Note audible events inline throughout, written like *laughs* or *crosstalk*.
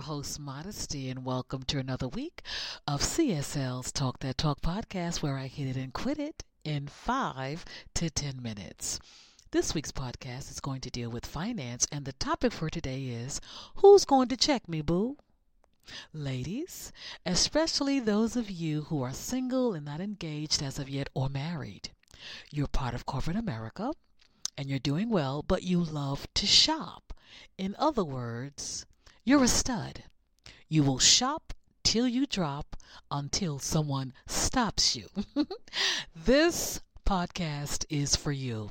host, Modesty, and welcome to another week of CSL's Talk That Talk podcast, where I hit it and quit it in five to ten minutes. This week's podcast is going to deal with finance, and the topic for today is Who's going to check me, boo? Ladies, especially those of you who are single and not engaged as of yet or married, you're part of corporate America and you're doing well, but you love to shop. In other words, you're a stud. You will shop till you drop until someone stops you. *laughs* this podcast is for you.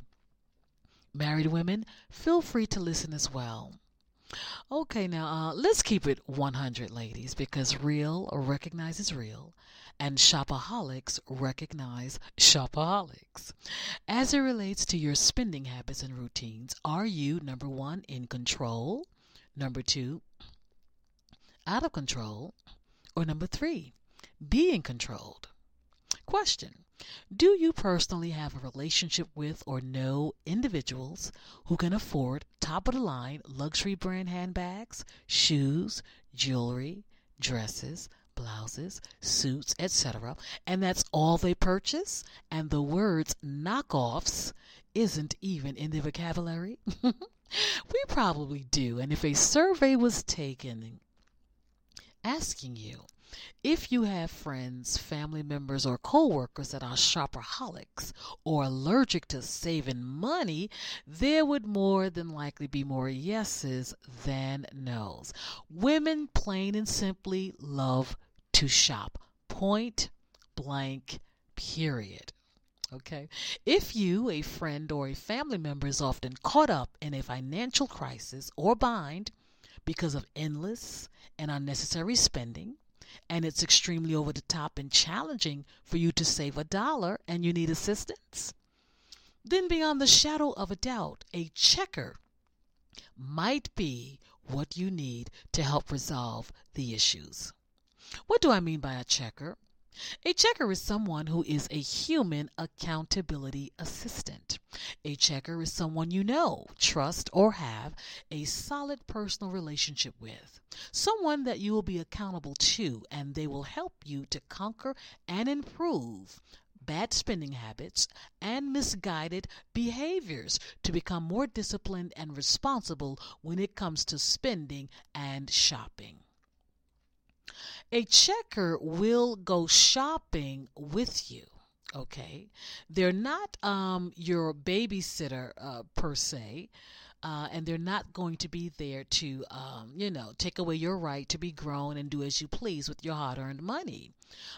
Married women, feel free to listen as well. Okay, now uh, let's keep it 100, ladies, because real recognizes real, and shopaholics recognize shopaholics. As it relates to your spending habits and routines, are you, number one, in control? Number two, out of control? Or number three, being controlled? Question Do you personally have a relationship with or know individuals who can afford top of the line luxury brand handbags, shoes, jewelry, dresses, blouses, suits, etc., and that's all they purchase? And the words knockoffs isn't even in their vocabulary? *laughs* we probably do. And if a survey was taken asking you if you have friends, family members, or coworkers that are shopaholics or allergic to saving money, there would more than likely be more yeses than nos. Women, plain and simply, love to shop. Point blank, period. Okay. If you, a friend, or a family member is often caught up in a financial crisis or bind because of endless and unnecessary spending, and it's extremely over the top and challenging for you to save a dollar and you need assistance, then beyond the shadow of a doubt, a checker might be what you need to help resolve the issues. What do I mean by a checker? A checker is someone who is a human accountability assistant. A checker is someone you know, trust, or have a solid personal relationship with. Someone that you will be accountable to, and they will help you to conquer and improve bad spending habits and misguided behaviors to become more disciplined and responsible when it comes to spending and shopping. A checker will go shopping with you. Okay, they're not um, your babysitter uh, per se, uh, and they're not going to be there to, um, you know, take away your right to be grown and do as you please with your hard earned money.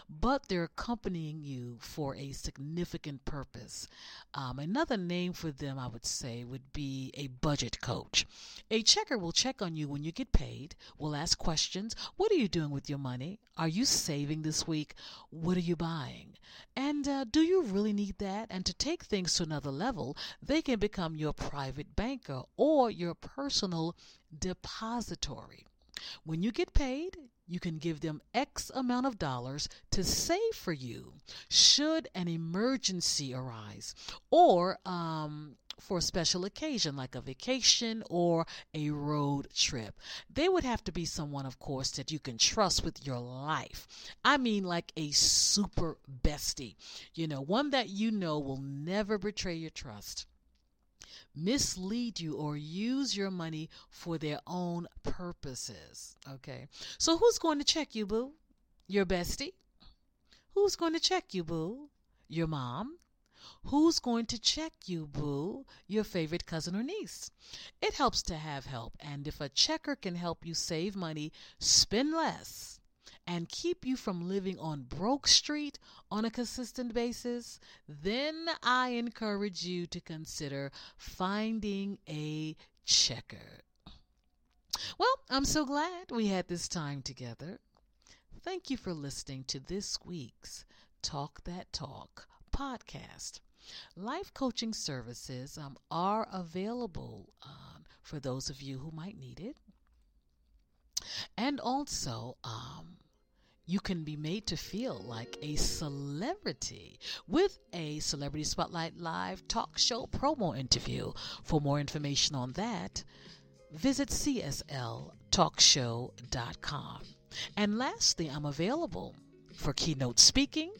But they're accompanying you for a significant purpose. Um, another name for them, I would say, would be a budget coach. A checker will check on you when you get paid, will ask questions What are you doing with your money? Are you saving this week? What are you buying? And uh, do you really need that? And to take things to another level, they can become your private banker or your personal depository. When you get paid, you can give them X amount of dollars to save for you should an emergency arise or um, for a special occasion like a vacation or a road trip. They would have to be someone, of course, that you can trust with your life. I mean, like a super bestie, you know, one that you know will never betray your trust mislead you or use your money for their own purposes. Okay. So who's going to check you, boo? Your bestie? Who's going to check you, boo? Your mom? Who's going to check you, boo? Your favorite cousin or niece. It helps to have help, and if a checker can help you save money, spend less, and keep you from living on Broke Street on a consistent basis, then I encourage you to consider finding a checker. Well, I'm so glad we had this time together. Thank you for listening to this week's Talk That Talk podcast. Life coaching services um, are available um, for those of you who might need it. And also, um, you can be made to feel like a celebrity with a Celebrity Spotlight Live talk show promo interview. For more information on that, visit CSL talkshow.com. And lastly, I'm available for keynote speaking,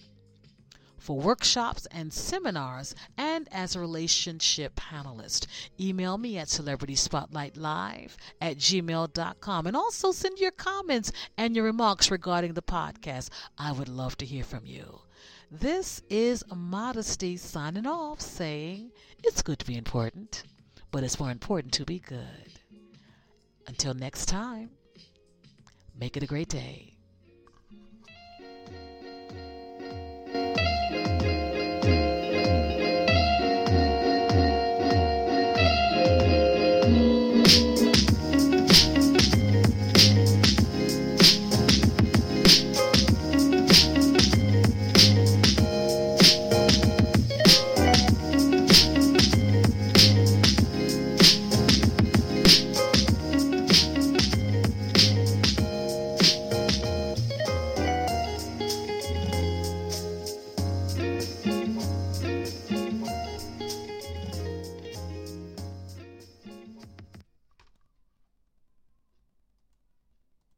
for workshops and seminars, and as a relationship panelist. Email me at celebrityspotlightlive at gmail.com and also send your comments and your remarks regarding the podcast. I would love to hear from you. This is Modesty signing off saying it's good to be important, but it's more important to be good. Until next time, make it a great day.